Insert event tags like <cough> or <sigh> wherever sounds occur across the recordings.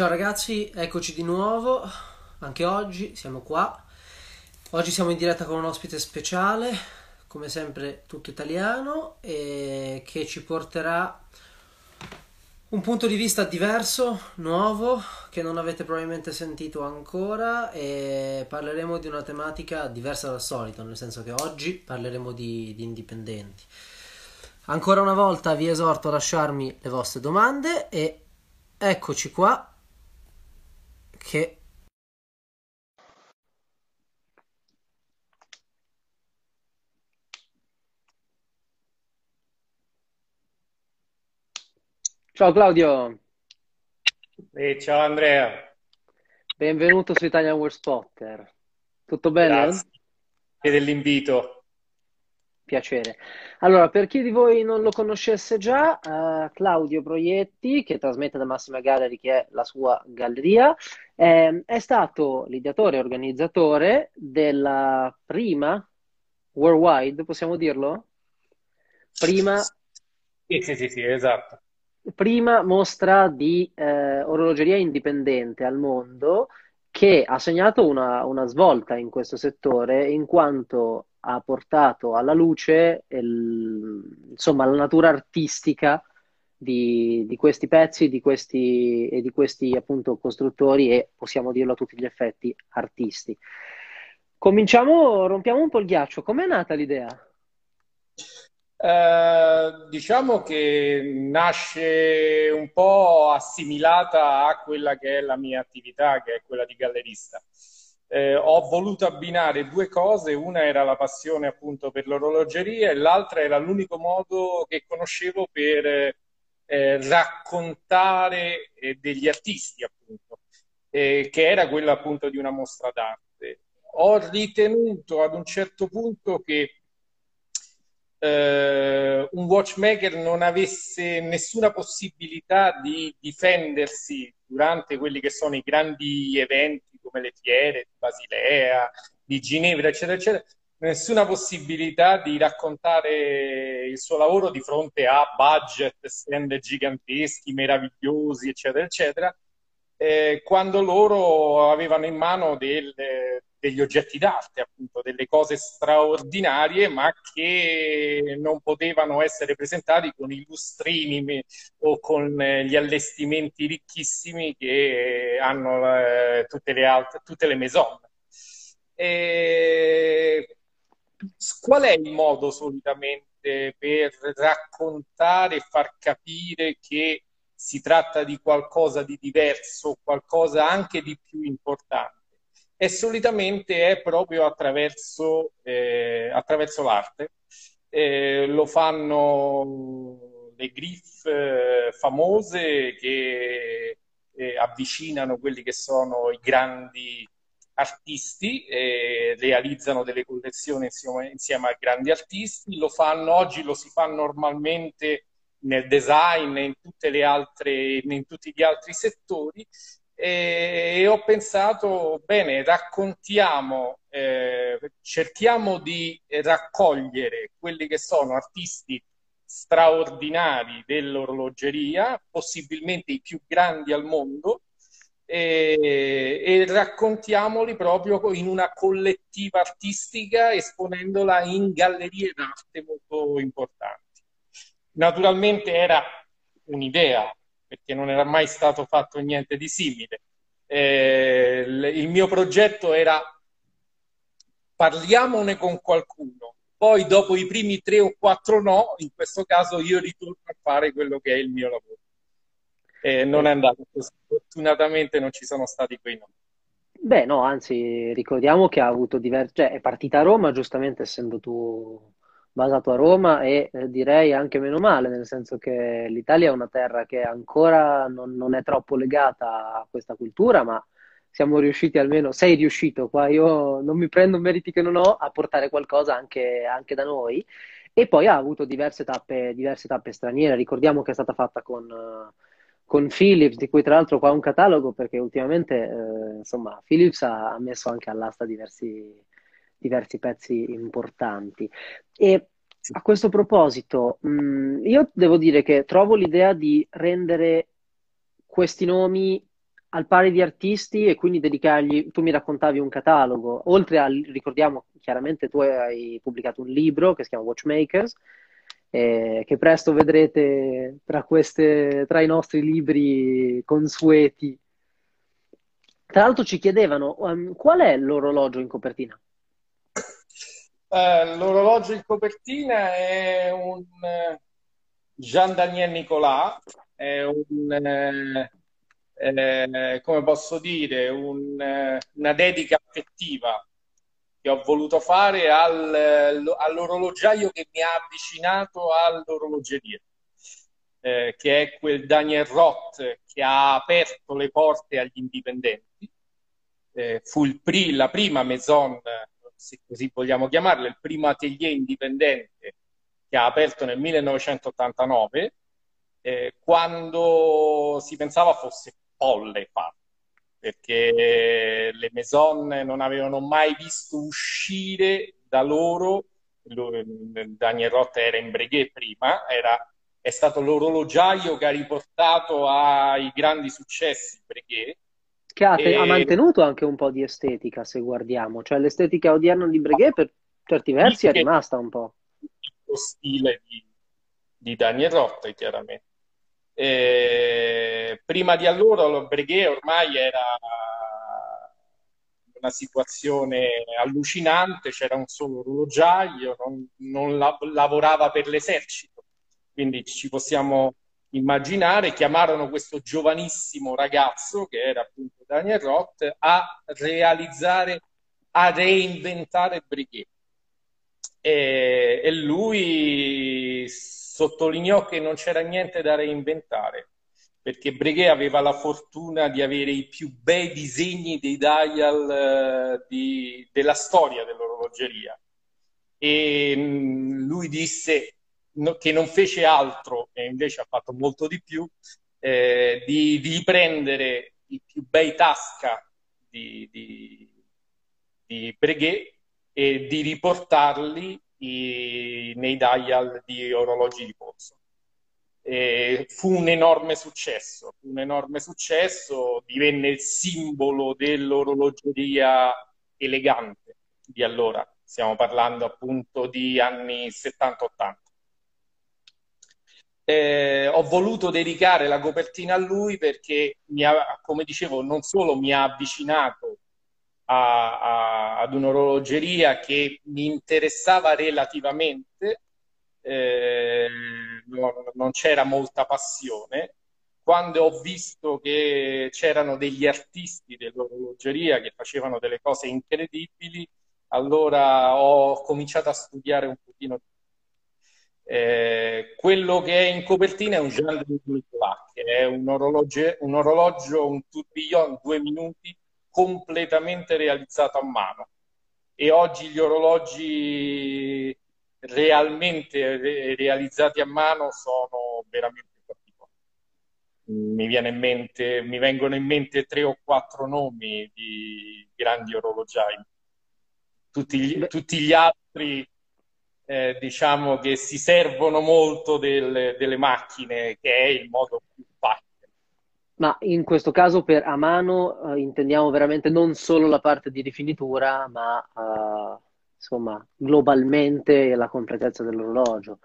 Ciao ragazzi, eccoci di nuovo, anche oggi siamo qua. Oggi siamo in diretta con un ospite speciale, come sempre tutto italiano, e che ci porterà un punto di vista diverso, nuovo, che non avete probabilmente sentito ancora e parleremo di una tematica diversa dal solito, nel senso che oggi parleremo di, di indipendenti. Ancora una volta vi esorto a lasciarmi le vostre domande e eccoci qua che Ciao Claudio, E ciao Andrea, benvenuto su Italian World Spotter. Tutto bene? grazie dell'invito. Piacere. Allora, per chi di voi non lo conoscesse già, eh, Claudio Proietti, che trasmette da Massima Gallery, che è la sua galleria, ehm, è stato l'ideatore e organizzatore della prima worldwide, possiamo dirlo? Prima Sì, sì, sì, sì, esatto. prima mostra di eh, orologeria indipendente al mondo che ha segnato una, una svolta in questo settore in quanto ha portato alla luce il- insomma, la natura artistica di, di questi pezzi di questi, e di questi appunto costruttori e possiamo dirlo a tutti gli effetti artisti. Cominciamo, rompiamo un po' il ghiaccio. Com'è nata l'idea? Eh, diciamo che nasce un po' assimilata a quella che è la mia attività, che è quella di gallerista. Eh, ho voluto abbinare due cose, una era la passione appunto per l'orologeria e l'altra era l'unico modo che conoscevo per eh, raccontare eh, degli artisti, appunto, eh, che era quella appunto di una mostra d'arte. Ho ritenuto ad un certo punto che eh, un watchmaker non avesse nessuna possibilità di difendersi durante quelli che sono i grandi eventi come le fiere di Basilea, di Ginevra, eccetera, eccetera, nessuna possibilità di raccontare il suo lavoro di fronte a budget, stand giganteschi, meravigliosi, eccetera, eccetera, eh, quando loro avevano in mano del- degli oggetti d'arte, appunto, delle cose straordinarie, ma che non potevano essere presentati con i lustrini o con eh, gli allestimenti ricchissimi che hanno eh, tutte le altre, tutte le maison. E qual è il modo solitamente per raccontare e far capire che si tratta di qualcosa di diverso, qualcosa anche di più importante? E solitamente è proprio attraverso, eh, attraverso l'arte. Eh, lo fanno le griffe eh, famose che eh, avvicinano quelli che sono i grandi artisti, eh, realizzano delle collezioni insieme, insieme a grandi artisti, lo fanno oggi, lo si fa normalmente nel design e in in tutti gli altri settori. E, ho pensato, bene, raccontiamo, eh, cerchiamo di raccogliere quelli che sono artisti straordinari dell'orologeria, possibilmente i più grandi al mondo, e, e raccontiamoli proprio in una collettiva artistica, esponendola in gallerie d'arte molto importanti. Naturalmente era un'idea, perché non era mai stato fatto niente di simile. Eh, il mio progetto era parliamone con qualcuno, poi dopo i primi tre o quattro no, in questo caso io ritorno a fare quello che è il mio lavoro. E non è andato così, fortunatamente non ci sono stati quei no. Beh, no, anzi, ricordiamo che ha avuto diversi, cioè è partita a Roma, giustamente essendo tu basato a Roma, e eh, direi anche meno male, nel senso che l'Italia è una terra che ancora non, non è troppo legata a questa cultura, ma siamo riusciti almeno, sei riuscito qua, io non mi prendo meriti che non ho, a portare qualcosa anche, anche da noi. E poi ha avuto diverse tappe, diverse tappe straniere. Ricordiamo che è stata fatta con, con Philips, di cui tra l'altro qua un catalogo, perché ultimamente eh, insomma, Philips ha messo anche all'asta diversi, diversi pezzi importanti. E a questo proposito, mh, io devo dire che trovo l'idea di rendere questi nomi al pari di artisti e quindi dedicargli, tu mi raccontavi un catalogo, oltre a, ricordiamo chiaramente tu hai pubblicato un libro che si chiama Watchmakers, eh, che presto vedrete tra, queste, tra i nostri libri consueti. Tra l'altro ci chiedevano um, qual è l'orologio in copertina? Uh, l'orologio in copertina è un uh, Jean Daniel Nicolas, è un, uh, come posso dire, un, una dedica affettiva che ho voluto fare al, all'orologiaio che mi ha avvicinato all'orologeria, eh, che è quel Daniel Roth che ha aperto le porte agli indipendenti. Eh, fu pri, la prima maison, se così vogliamo chiamarla, il primo atelier indipendente che ha aperto nel 1989, eh, quando si pensava fosse folle farlo perché le maison non avevano mai visto uscire da loro, Daniel Roth era in Breguet prima, era, è stato l'orologiaio che ha riportato ai grandi successi Breguet. Che ha, e... ha, mantenuto anche un po' di estetica, se guardiamo, cioè l'estetica odierna di Breguet per certi versi è rimasta un po'. Lo stile di, di Daniel Roth, chiaramente. Eh, prima di allora lo Breguet ormai era una situazione allucinante, c'era un solo orologiaio, non, non la, lavorava per l'esercito, quindi ci possiamo immaginare, chiamarono questo giovanissimo ragazzo, che era appunto Daniel Roth, a realizzare, a reinventare Breguet. E, e lui sottolineò che non c'era niente da reinventare, perché Breguet aveva la fortuna di avere i più bei disegni dei dial eh, di, della storia dell'orologeria. E mm, lui disse no, che non fece altro, e invece ha fatto molto di più, eh, di, di riprendere i più bei tasca di, di, di Breguet e di riportarli i, nei dial di orologi di polso. E fu un enorme successo, un enorme successo, divenne il simbolo dell'orologeria elegante di allora. Stiamo parlando appunto di anni 70-80. Eh, ho voluto dedicare la copertina a lui perché, ha, come dicevo, non solo mi ha avvicinato a, a, ad un'orologeria che mi interessava relativamente, eh, non, non c'era molta passione. Quando ho visto che c'erano degli artisti dell'orologeria che facevano delle cose incredibili, allora ho cominciato a studiare un pochino di eh, quello che è in copertina è un Jean de Nicolas, che è un orologio, un, orologio, un tourbillon due minuti completamente realizzato a mano. E oggi gli orologi realmente re- realizzati a mano sono veramente particolari. Mi, viene in mente, mi vengono in mente tre o quattro nomi di grandi orologiai. Tutti gli, tutti gli altri eh, diciamo che si servono molto del, delle macchine, che è il modo più facile ma in questo caso per a mano eh, intendiamo veramente non solo la parte di rifinitura, ma eh, insomma globalmente la completezza dell'orologio.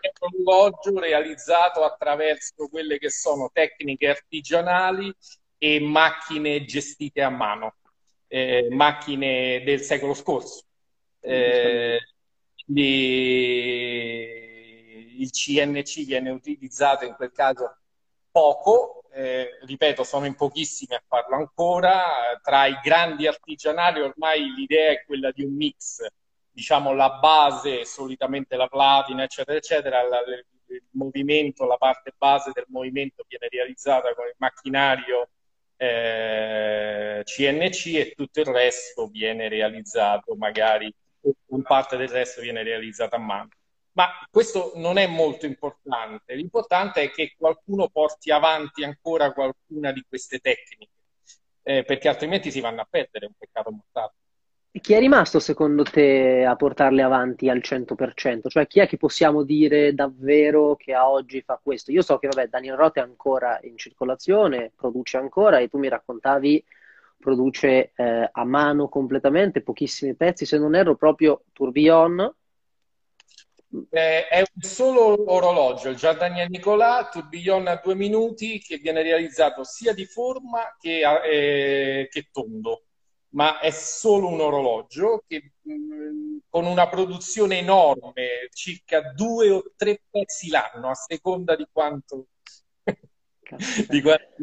È un orologio realizzato attraverso quelle che sono tecniche artigianali e macchine gestite a mano, eh, macchine del secolo scorso. Eh, il CNC viene utilizzato in quel caso poco, eh, ripeto, sono in pochissimi a farlo ancora. Tra i grandi artigianali ormai l'idea è quella di un mix, diciamo la base, solitamente la platina, eccetera, eccetera. La, il movimento, la parte base del movimento viene realizzata con il macchinario eh, CNC e tutto il resto viene realizzato magari, un parte del resto viene realizzata a mano. Ma questo non è molto importante, l'importante è che qualcuno porti avanti ancora qualcuna di queste tecniche, eh, perché altrimenti si vanno a perdere, è un peccato mortale. chi è rimasto secondo te a portarle avanti al 100%? Cioè chi è che possiamo dire davvero che a oggi fa questo? Io so che vabbè, Daniel Roth è ancora in circolazione, produce ancora e tu mi raccontavi produce eh, a mano completamente pochissimi pezzi, se non erro proprio Tourbillon. Eh, è un solo orologio, il Giardania Nicolà, tourbillon a due minuti, che viene realizzato sia di forma che, eh, che tondo, ma è solo un orologio che, mh, mm, con una produzione enorme, circa due o tre pezzi l'anno, a seconda di quanto... <laughs> di quanto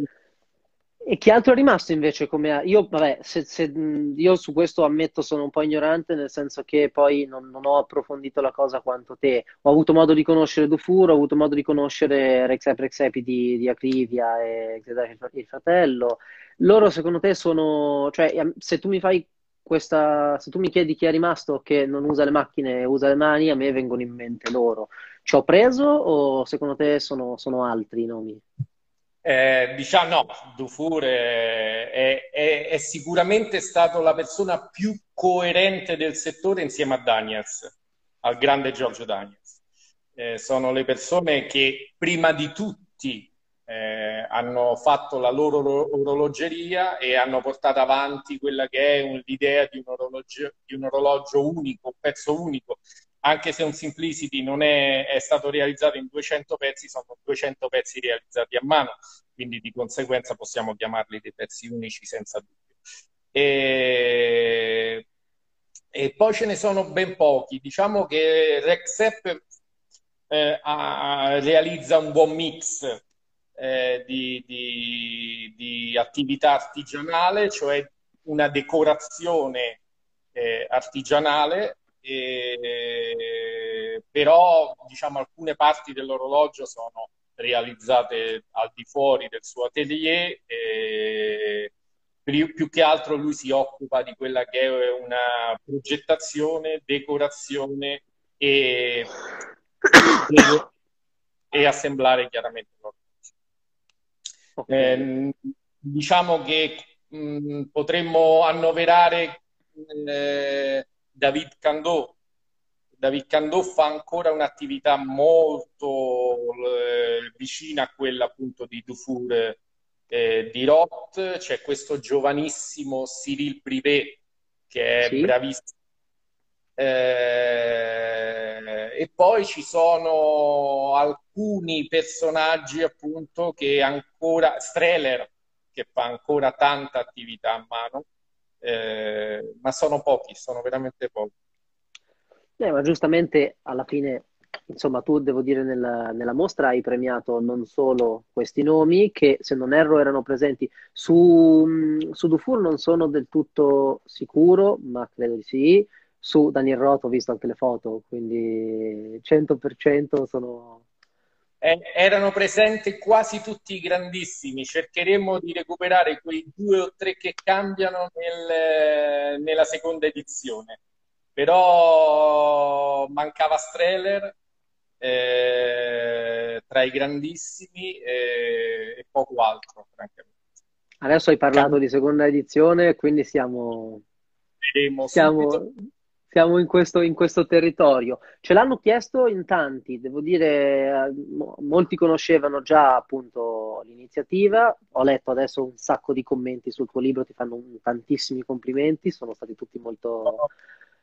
e che altro è rimasto invece come... Io, vabbè, se, se, io su questo ammetto sono un po' ignorante, nel senso che poi non, non, ho approfondito la cosa quanto te. Ho avuto modo di conoscere Dufour, ho avuto modo di conoscere Rexep Rexepi di, di Acrivia e il fratello. Loro secondo te sono... Cioè, se tu mi fai questa... Se tu mi chiedi chi è rimasto che non usa le macchine e usa le mani, a me vengono in mente loro. Ci ho preso o secondo te sono, sono altri i nomi? Eh, diciamo no, Dufour è, è, è, sicuramente stato la persona più coerente del settore insieme a Daniels, al grande Giorgio Daniels. Eh, sono le persone che prima di tutti eh, hanno fatto la loro orologeria e hanno portato avanti quella che è un, l'idea di un, orologio, di un orologio unico, un pezzo unico, anche se un Simplicity non è, è, stato realizzato in 200 pezzi, sono 200 pezzi realizzati a mano, quindi di conseguenza possiamo chiamarli dei pezzi unici senza dubbio. E, e poi ce ne sono ben pochi. Diciamo che Rexep eh, realizza un buon mix eh, di, di, di, attività artigianale, cioè una decorazione eh, artigianale e, però diciamo alcune parti dell'orologio sono realizzate al di fuori del suo atelier e più, che altro lui si occupa di quella che è una progettazione, decorazione e, e, assemblare chiaramente l'orologio. Okay. Eh, diciamo che mh, potremmo annoverare eh, David Candò. David Candò fa ancora un'attività molto eh, vicina a quella appunto di Dufour eh, di Roth. C'è questo giovanissimo Cyril Privé che è sì. bravissimo. Eh, e poi ci sono alcuni personaggi appunto che ancora Streller che fa ancora tanta attività a mano eh, ma sono pochi, sono veramente pochi. Eh, ma giustamente alla fine, insomma, tu devo dire nella, nella, mostra hai premiato non solo questi nomi che, se non erro, erano presenti su, su Dufour, non sono del tutto sicuro, ma credo di sì. Su Daniel Roth ho visto anche le foto, quindi 100% sono, eh, erano presenti quasi tutti i grandissimi. Cercheremo di recuperare quei due o tre che cambiano nel, nella seconda edizione. Però mancava Streller eh, tra i grandissimi eh, e poco altro, francamente. Adesso hai parlato di seconda edizione, quindi siamo, siamo, siamo in questo, in questo, territorio. Ce l'hanno chiesto in tanti, devo dire, molti conoscevano già appunto l'iniziativa, ho letto adesso un sacco di commenti sul tuo libro, ti fanno tantissimi complimenti, sono stati tutti molto...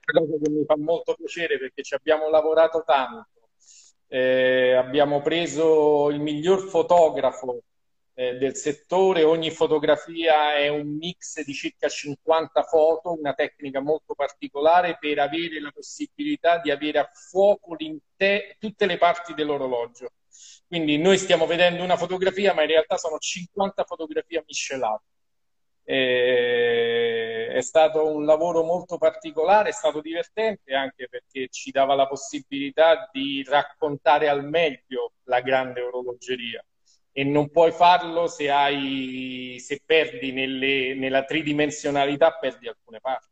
Una cosa che mi fa molto piacere perché ci abbiamo lavorato tanto, eh, abbiamo preso il miglior fotografo eh, del settore, ogni fotografia è un mix di circa 50 foto, una tecnica molto particolare per avere la possibilità di avere a fuoco tutte le parti dell'orologio. Quindi noi stiamo vedendo una fotografia, ma in realtà sono 50 fotografie miscelate. Eh, è stato un lavoro molto particolare, è stato divertente anche perché ci dava la possibilità di raccontare al meglio la grande orologeria e non puoi farlo se, hai, se perdi nelle, nella tridimensionalità, perdi alcune parti.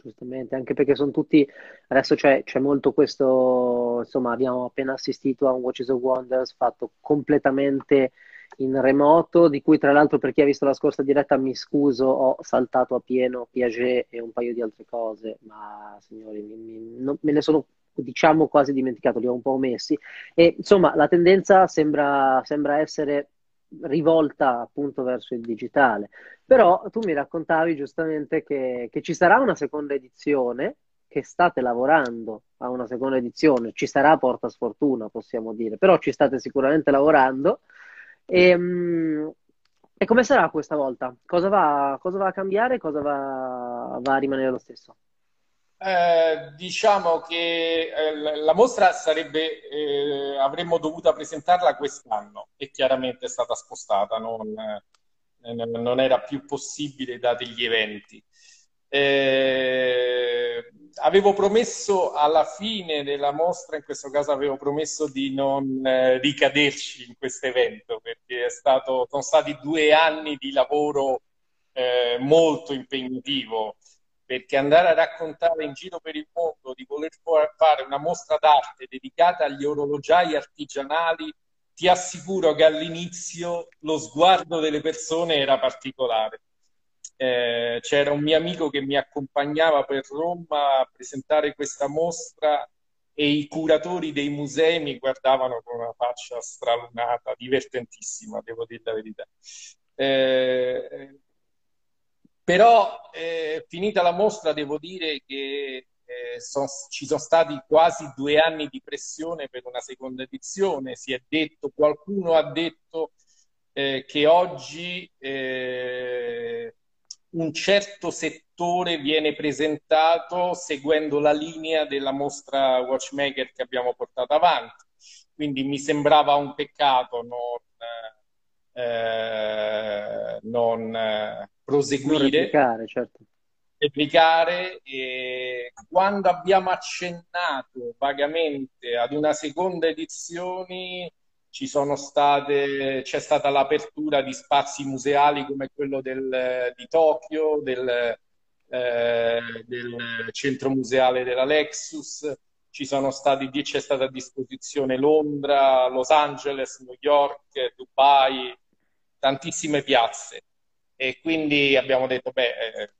Giustamente, anche perché sono tutti, adesso c'è, c'è, molto questo, insomma abbiamo appena assistito a un Watches of Wonders fatto completamente in remoto, di cui tra l'altro per chi ha visto la scorsa diretta mi scuso, ho saltato a pieno Piaget e un paio di altre cose, ma signori, mi, mi, non, me ne sono diciamo quasi dimenticato, li ho un po' omessi. E insomma, la tendenza sembra, sembra essere rivolta appunto verso il digitale. Però tu mi raccontavi giustamente che, che, ci sarà una seconda edizione, che state lavorando a una seconda edizione, ci sarà porta sfortuna, possiamo dire, però ci state sicuramente lavorando. E, um, e come sarà questa volta? Cosa va, cosa va a cambiare? Cosa va, va a rimanere lo stesso? Eh, diciamo che eh, la mostra sarebbe, eh, avremmo dovuto presentarla quest'anno e chiaramente è stata spostata, non, eh, non era più possibile dati gli eventi. Eh, avevo promesso alla fine della mostra, in questo caso avevo promesso di non ricaderci in questo evento perché stato, sono stati due anni di lavoro molto impegnativo perché andare a raccontare in giro per il mondo di voler fare una mostra d'arte dedicata agli orologiai artigianali, ti assicuro che all'inizio lo sguardo delle persone era particolare. Eh, c'era un mio amico che mi accompagnava per Roma a presentare questa mostra e i curatori dei musei mi guardavano con una faccia stralunata, divertentissima, devo dire la verità. Eh, però, eh, finita la mostra, devo dire che eh, son, ci sono stati quasi due anni di pressione per una seconda edizione. Si è detto, qualcuno ha detto eh, che oggi eh, un certo settore viene presentato seguendo la linea della mostra Watchmaker che abbiamo portato avanti. Quindi mi sembrava un peccato non, eh, non proseguire. Replicare, certo. Replicare e quando abbiamo accennato vagamente ad una seconda edizione ci sono state, c'è stata l'apertura di spazi museali come quello del, di Tokyo, del, eh, del centro museale della Lexus, ci sono stati, c'è stata a disposizione Londra, Los Angeles, New York, Dubai, tantissime piazze e quindi abbiamo detto, beh, eh,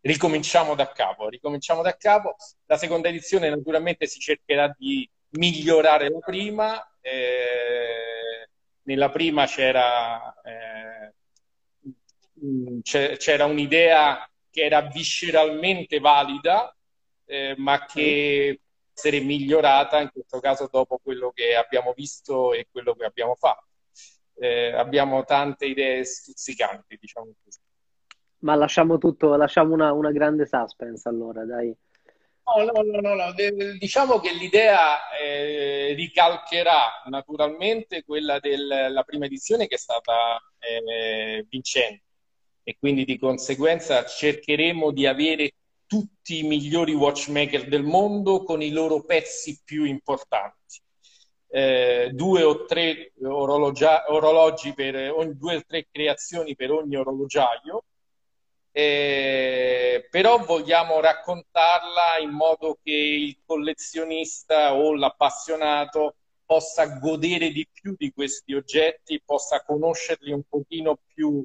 ricominciamo da capo, ricominciamo da capo. La seconda edizione naturalmente si cercherà di migliorare la prima. Eh, nella prima c'era, eh, c'era un'idea che era visceralmente valida, eh, ma che può essere migliorata in questo caso dopo quello che abbiamo visto e quello che abbiamo fatto eh, abbiamo tante idee stuzzicanti, diciamo così. Ma lasciamo tutto, lasciamo una, una grande suspense allora, dai. No, no, no, no, no. diciamo che l'idea eh, ricalcherà naturalmente quella della prima edizione che è stata eh, vincente e quindi di conseguenza cercheremo di avere tutti i migliori watchmaker del mondo con i loro pezzi più importanti eh, due o tre orologia- orologi per ogni, due o tre creazioni per ogni orologiaio, eh, però vogliamo raccontarla in modo che il collezionista o l'appassionato possa godere di più di questi oggetti, possa conoscerli un pochino più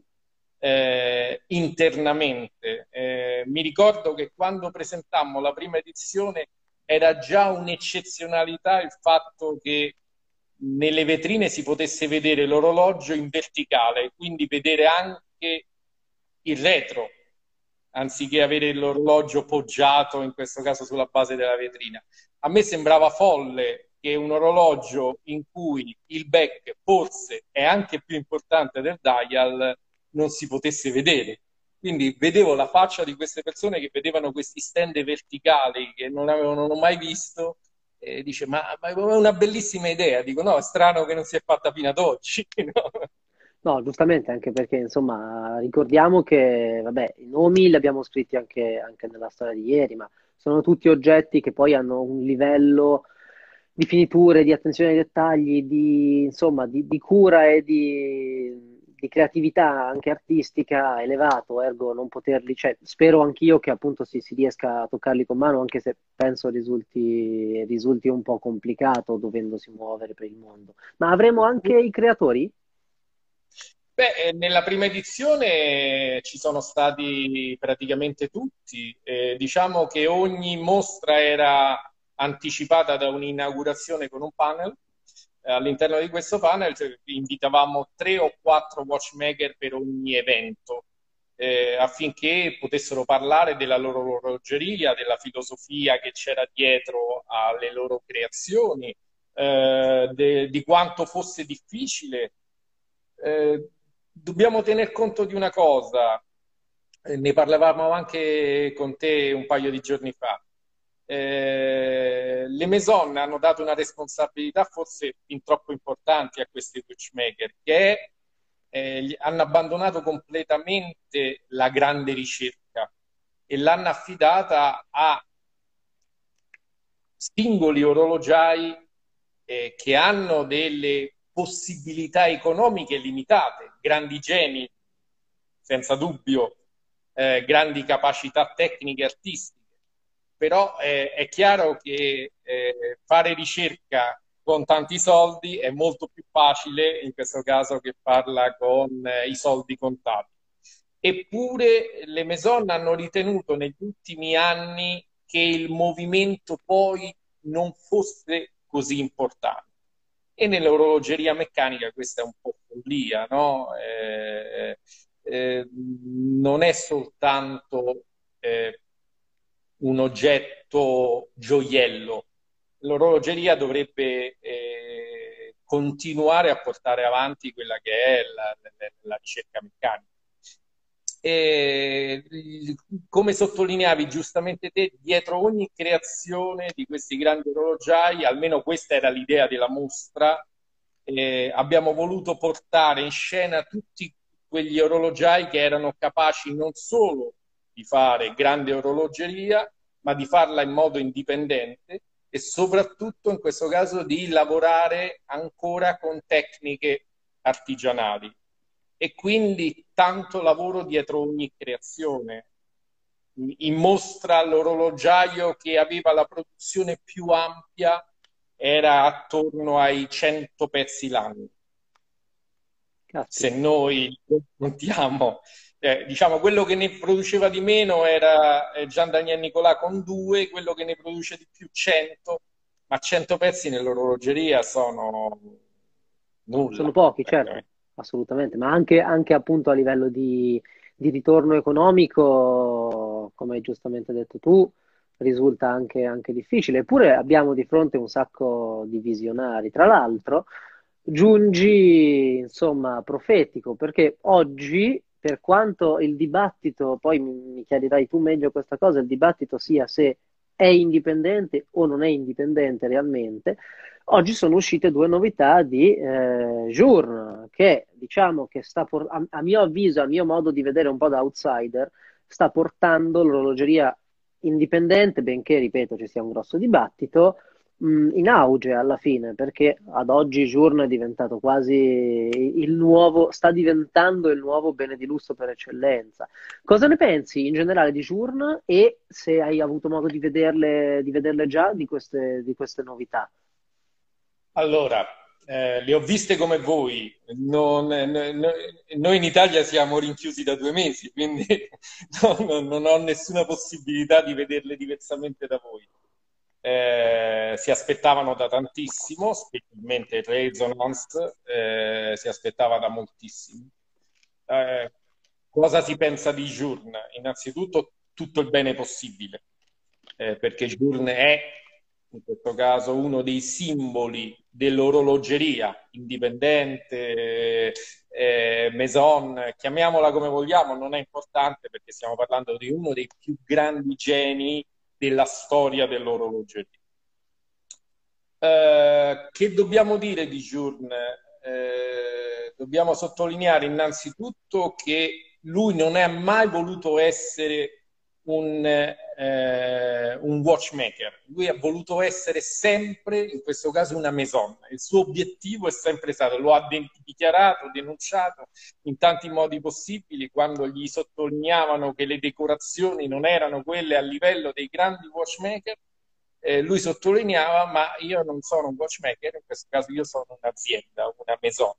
eh, internamente. Eh, mi ricordo che quando presentammo la prima edizione era già un'eccezionalità il fatto che nelle vetrine si potesse vedere l'orologio in verticale, quindi vedere anche il retro, anziché avere l'orologio poggiato, in questo caso sulla base della vetrina. A me sembrava folle che un orologio in cui il back forse è anche più importante del dial non si potesse vedere. Quindi vedevo la faccia di queste persone che vedevano questi stand verticali che non avevano mai visto e dice ma, ma, è una bellissima idea. Dico no, è strano che non si è fatta fino ad oggi. <laughs> No? No, giustamente, anche perché insomma ricordiamo che vabbè, i nomi li abbiamo scritti anche, anche, nella storia di ieri, ma sono tutti oggetti che poi hanno un livello di finiture, di attenzione ai dettagli, di, insomma, di, di cura e di, di creatività anche artistica elevato, ergo non poterli, cioè, spero anch'io che appunto si, si, riesca a toccarli con mano, anche se penso risulti, risulti un po' complicato dovendosi muovere per il mondo. Ma avremo anche i creatori? Beh, nella prima edizione ci sono stati praticamente tutti. Eh, diciamo che ogni mostra era anticipata da un'inaugurazione con un panel. Eh, all'interno di questo panel cioè, invitavamo tre o quattro watchmaker per ogni evento eh, affinché potessero parlare della loro orologeria, della filosofia che c'era dietro alle loro creazioni, eh, de, di quanto fosse difficile. Eh, dobbiamo tener conto di una cosa, eh, ne parlavamo anche con te un paio di giorni fa. Eh, le Maison hanno dato una responsabilità forse fin troppo importante a questi watchmaker, che eh, hanno abbandonato completamente la grande ricerca e l'hanno affidata a singoli orologiai eh, che hanno delle possibilità economiche limitate, grandi geni, senza dubbio, eh, grandi capacità tecniche e artistiche. Però eh, è chiaro che eh, fare ricerca con tanti soldi è molto più facile in questo caso che farla con eh, i soldi contati. Eppure le Maison hanno ritenuto negli ultimi anni che il movimento poi non fosse così importante e nell'orologeria meccanica questa è un po' follia, no? Eh, eh, non è soltanto eh, un oggetto gioiello, l'orologeria dovrebbe eh, continuare a portare avanti quella che è la, la, la ricerca meccanica. E, come sottolineavi giustamente te, dietro ogni creazione di questi grandi orologiai, almeno questa era l'idea della mostra, eh, abbiamo voluto portare in scena tutti quegli orologiai che erano capaci non solo di fare grande orologeria, ma di farla in modo indipendente e soprattutto in questo caso di lavorare ancora con tecniche artigianali e quindi tanto lavoro dietro ogni creazione. In mostra l'orologiaio che aveva la produzione più ampia era attorno ai 100 pezzi l'anno. Se noi contiamo, eh, diciamo, quello che ne produceva di meno era eh, Gian Daniel Nicolà con due, quello che ne produce di più 100, ma 100 pezzi nell'orologeria sono nulla. Sono pochi, certo assolutamente, ma anche, anche appunto a livello di, di, ritorno economico, come hai giustamente detto tu, risulta anche, anche difficile. Eppure abbiamo di fronte un sacco di visionari. Tra l'altro, giungi, insomma, profetico, perché oggi, per quanto il dibattito, poi mi, chiarirai tu meglio questa cosa, il dibattito sia se è indipendente o non è indipendente realmente, oggi sono uscite due novità di eh, Journe, che diciamo che sta por- a, a, mio avviso, a mio modo di vedere un po' da outsider, sta portando l'orologeria indipendente, benché, ripeto, ci sia un grosso dibattito, mh, in auge alla fine, perché ad oggi Journe è diventato quasi il nuovo, sta diventando il nuovo bene di lusso per eccellenza. Cosa ne pensi in generale di Journe e se hai avuto modo di vederle, di vederle già di queste, di queste novità? Allora, eh, le ho viste come voi. Non, no, noi in Italia siamo rinchiusi da due mesi, quindi <laughs> no, non ho nessuna possibilità di vederle diversamente da voi. Eh, si aspettavano da tantissimo, specialmente Resonance eh, si aspettava da moltissimo. Eh, cosa si pensa di Journe? Innanzitutto tutto il bene possibile, eh, perché Journe è in questo caso uno dei simboli dell'orologeria indipendente, eh, Maison, chiamiamola come vogliamo, non è importante perché stiamo parlando di uno dei più grandi geni della storia dell'orologeria. Eh, che dobbiamo dire di Journe? Eh, dobbiamo sottolineare innanzitutto che lui non è mai voluto essere un, eh, un, watchmaker. Lui ha voluto essere sempre, in questo caso, una maison. Il suo obiettivo è sempre stato, lo ha dichiarato, denunciato in tanti modi possibili quando gli sottolineavano che le decorazioni non erano quelle a livello dei grandi watchmaker. Eh, lui sottolineava, ma io non sono un watchmaker, in questo caso io sono un'azienda, una maison.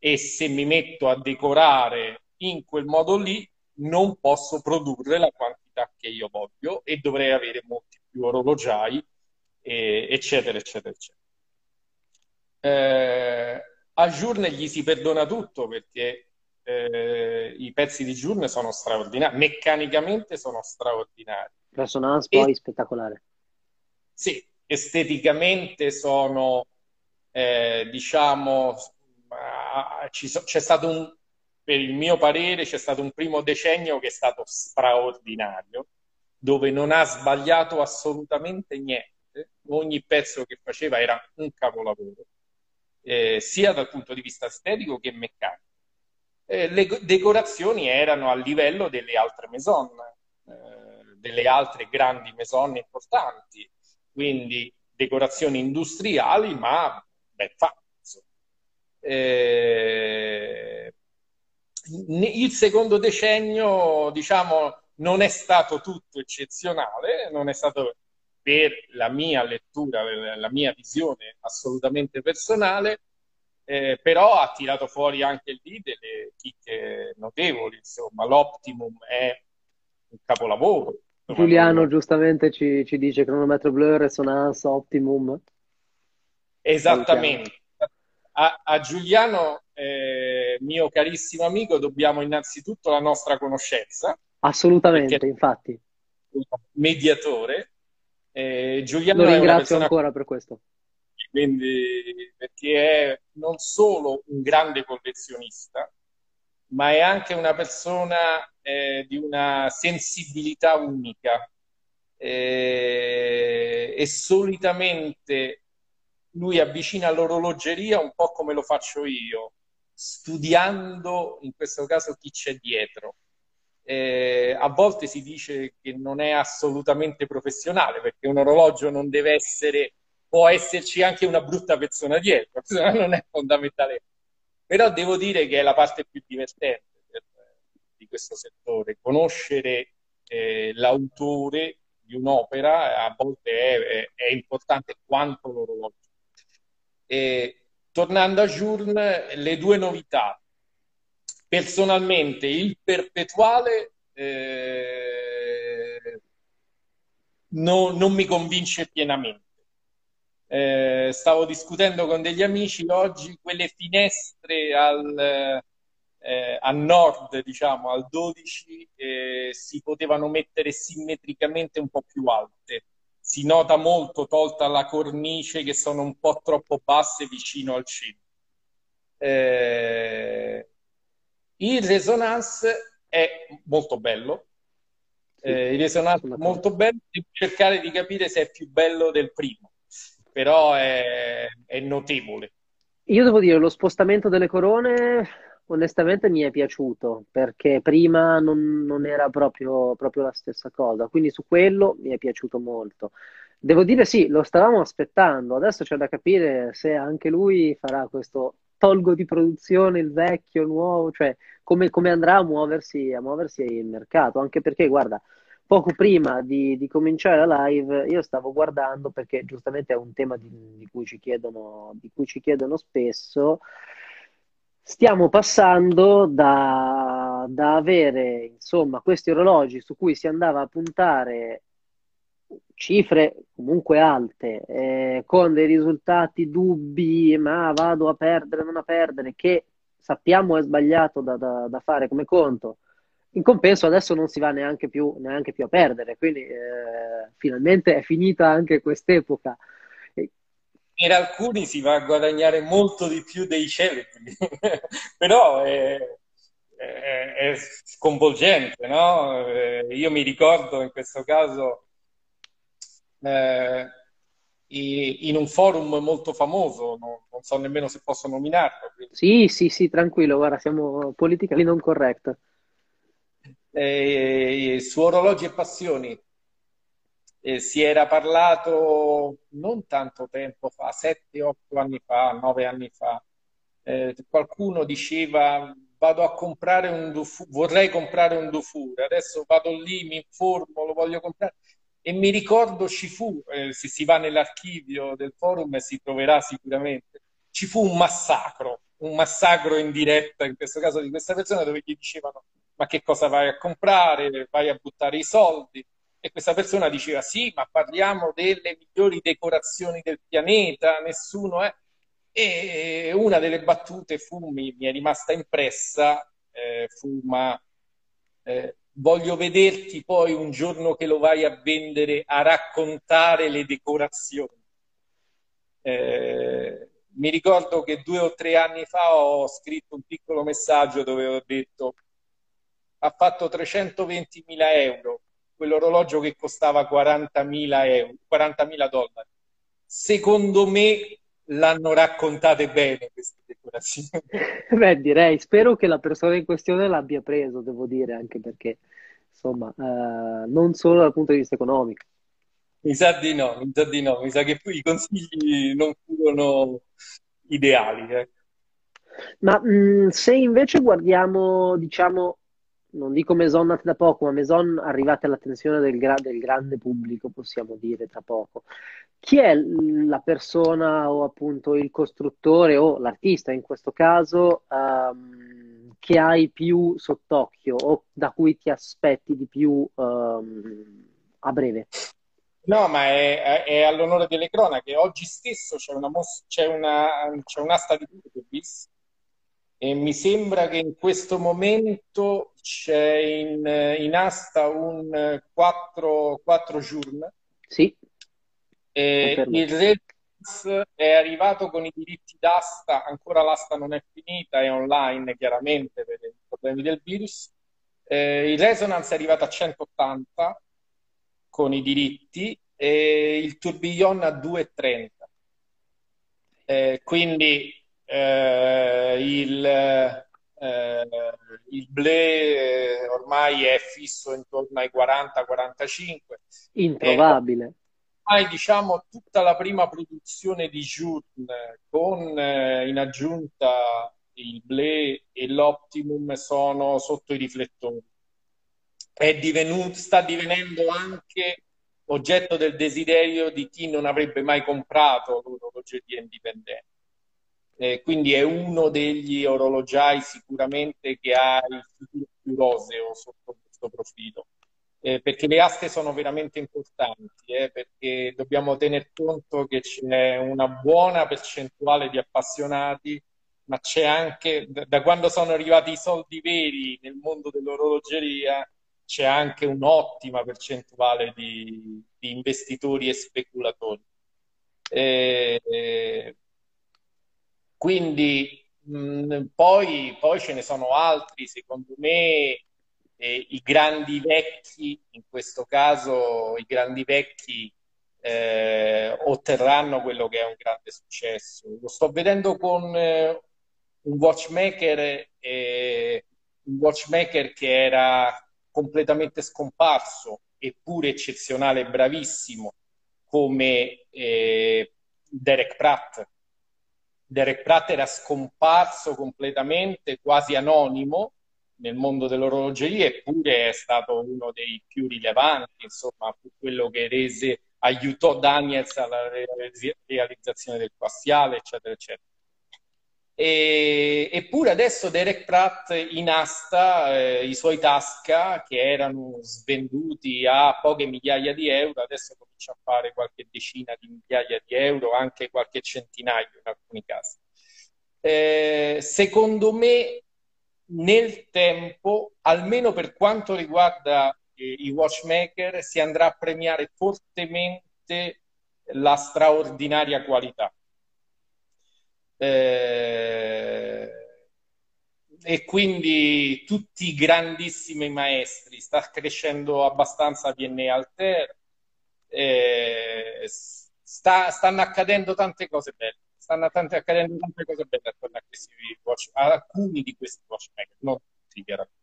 e se mi metto a decorare in quel modo lì non posso produrre la quantità che io voglio e dovrei avere molti più orologiai, e, eccetera, eccetera, eccetera. Eh, a Journe gli si perdona tutto perché eh, i pezzi di Journe sono straordinari, meccanicamente sono straordinari. Resonance poi e, spettacolare. Sì, esteticamente sono, eh, diciamo, c'è stato un, per il mio parere, c'è stato un primo decennio che è stato straordinario, dove non ha sbagliato assolutamente niente, ogni pezzo che faceva era un capolavoro, eh, sia dal punto di vista estetico che meccanico. Eh, le decorazioni erano a livello delle altre maison, eh, delle altre grandi maison importanti, quindi decorazioni industriali, ma ben fatte. Eh, il secondo decennio, diciamo, non è stato tutto eccezionale, non è stato per la mia lettura, la mia visione assolutamente personale, eh, però ha tirato fuori anche lì delle chicche notevoli, insomma, l'Optimum è un capolavoro. Giuliano giustamente ci, ci dice cronometro blur, resonance, Optimum. Esattamente. A, a Giuliano, eh, mio carissimo amico, dobbiamo innanzitutto la nostra conoscenza. Assolutamente, infatti. Mediatore. Eh, Giuliano Lo ringrazio persona... ancora per questo. Quindi, perché è non solo un grande collezionista, ma è anche una persona eh, di una sensibilità unica. Eh, e solitamente lui avvicina l'orologeria un po' come lo faccio io, studiando in questo caso chi c'è dietro. Eh, a volte si dice che non è assolutamente professionale perché un orologio non deve essere, può esserci anche una brutta persona dietro, <laughs> non è fondamentale. Però devo dire che è la parte più divertente per, di questo settore, conoscere eh, l'autore di un'opera a volte è, è, è importante quanto l'orologio. E, tornando a Journ, le due novità personalmente il perpetuale eh, no, non mi convince pienamente. Eh, stavo discutendo con degli amici oggi quelle finestre al, eh, a nord, diciamo al 12, eh, si potevano mettere simmetricamente un po' più alte. Si nota molto, tolta la cornice, che sono un po' troppo basse vicino al centro. Eh, il Resonance è molto bello, eh, il Resonance è molto bello, devo cercare di capire se è più bello del primo, però è, è notevole. Io devo dire, lo spostamento delle corone onestamente mi è piaciuto perché prima non, non era proprio, proprio, la stessa cosa, quindi su quello mi è piaciuto molto. Devo dire sì, lo stavamo aspettando, adesso c'è da capire se anche lui farà questo tolgo di produzione il vecchio, il nuovo, cioè come, come andrà a muoversi, a muoversi il mercato, anche perché guarda, poco prima di, di, cominciare la live io stavo guardando perché giustamente è un tema di, di, cui, ci chiedono, di cui ci chiedono spesso. Stiamo passando da, da avere insomma questi orologi su cui si andava a puntare cifre comunque alte, eh, con dei risultati dubbi, ma vado a perdere, non a perdere, che sappiamo è sbagliato da, da, da fare come conto. In compenso adesso non si va neanche più, neanche più a perdere, quindi eh, finalmente è finita anche quest'epoca. Per alcuni si va a guadagnare molto di più dei celebri, <laughs> però è, è, è sconvolgente, no? Eh, io mi ricordo in questo caso eh, in un forum molto famoso, non, non, so nemmeno se posso nominarlo. Quindi. Sì, sì, sì, tranquillo, guarda, siamo politically non correct. Eh, su orologi e passioni eh, si era parlato non tanto tempo fa, 7-8 anni fa, 9 anni fa, eh, qualcuno diceva vado a comprare un Dufour, vorrei comprare un Dufour, adesso vado lì, mi informo, lo voglio comprare. E mi ricordo ci fu, eh, se si va nell'archivio del forum si troverà sicuramente, ci fu un massacro, un massacro in diretta, in questo caso di questa persona, dove gli dicevano ma che cosa vai a comprare, vai a buttare i soldi. E questa persona diceva sì, ma parliamo delle migliori decorazioni del pianeta, nessuno è... E una delle battute fu, mi, mi è rimasta impressa, eh, fu ma eh, voglio vederti poi un giorno che lo vai a vendere a raccontare le decorazioni. Eh, mi ricordo che due o tre anni fa ho scritto un piccolo messaggio dove ho detto ha fatto 320.000 euro quell'orologio che costava 40.000 euro, 40.000 dollari. Secondo me l'hanno raccontate bene queste decorazioni. <laughs> Beh, direi, spero che la persona in questione l'abbia preso, devo dire, anche perché, insomma, eh, non solo dal punto di vista economico. Mi sa di no, mi sa di no, mi sa che i consigli non furono ideali. Eh. Ma mh, se invece guardiamo, diciamo, non dico Maison nate da poco, ma Maison arrivate all'attenzione del, gra- del, grande pubblico, possiamo dire tra poco. Chi è la persona o appunto il costruttore o l'artista in questo caso um, che hai più sott'occhio o da cui ti aspetti di più um, a breve? No, ma è, è, all'onore delle cronache. Oggi stesso c'è, una mos- c'è, una, c'è un'asta di Turbis e mi sembra che in questo momento c'è in, in asta un 4, 4 journ. Sì. E il Redux è arrivato con i diritti d'asta, ancora l'asta non è finita, è online chiaramente per i problemi del virus. Eh, il Resonance è arrivato a 180 con i diritti e il tourbillon a 2,30. Eh, quindi eh, il, eh, il Blé eh, ormai è fisso intorno ai 40-45. Introvabile. ormai diciamo tutta la prima produzione di Journe con eh, in aggiunta il Blé e l'Optimum sono sotto i riflettori. È divenuto, sta divenendo anche oggetto del desiderio di chi non avrebbe mai comprato l'orologeria indipendente. Eh, quindi è uno degli orologiai sicuramente che ha il futuro più roseo sotto questo profilo. Eh, perché le aste sono veramente importanti, eh, perché dobbiamo tener conto che c'è una buona percentuale di appassionati, ma c'è anche, da quando sono arrivati i soldi veri nel mondo dell'orologeria, c'è anche un'ottima percentuale di, di investitori e speculatori. Eh, quindi mh, poi, poi, ce ne sono altri, secondo me eh, i grandi vecchi, in questo caso i grandi vecchi eh, otterranno quello che è un grande successo. Lo sto vedendo con eh, un watchmaker, un watchmaker che era completamente scomparso, eppure eccezionale bravissimo, come eh, Derek Pratt. Derek Pratt era scomparso completamente, quasi anonimo nel mondo dell'orologeria, eppure è stato uno dei più rilevanti, insomma, quello che rese, aiutò Daniels alla realizzazione del quassiale, eccetera, eccetera. E, eppure adesso Derek Pratt in asta eh, i suoi Tasca che erano svenduti a poche migliaia di euro, adesso comincia a fare qualche decina di migliaia di euro, anche qualche centinaio in alcuni casi. Eh, secondo me nel tempo, almeno per quanto riguarda eh, i watchmaker, si andrà a premiare fortemente la straordinaria qualità eh, e quindi tutti i grandissimi maestri, sta crescendo abbastanza PNE Alter, eh, sta, stanno accadendo tante cose belle, stanno tante, accadendo tante cose belle attorno a, questi watch, a alcuni di questi watchmaker, non tutti chiaramente.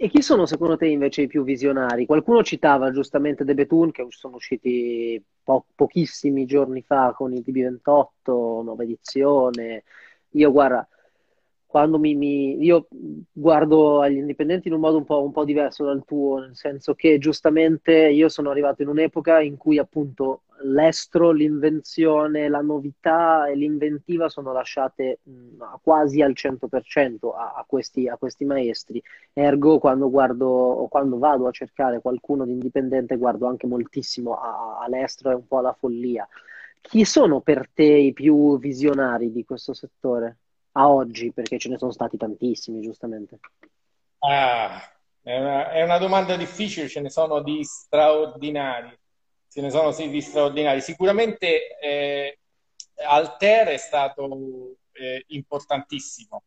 E chi sono secondo te invece i più visionari? Qualcuno citava giustamente The Betun che sono usciti po- pochissimi giorni fa con il DB28, nuova edizione. Io guarda, quando mi, mi, io guardo agli indipendenti in un modo un po', un po', diverso dal tuo, nel senso che giustamente io sono arrivato in un'epoca in cui appunto l'estro, l'invenzione, la novità e l'inventiva sono lasciate mh, quasi al 100% a, a, questi, a, questi, maestri. Ergo, quando guardo quando vado a cercare qualcuno di indipendente, guardo anche moltissimo a, all'estro e un po' alla follia. Chi sono per te i più visionari di questo settore a oggi? Perché ce ne sono stati tantissimi, giustamente. Ah, è una, è una domanda difficile, ce ne sono di straordinari ce ne sono sì, di straordinari. Sicuramente eh, Alter è stato eh, importantissimo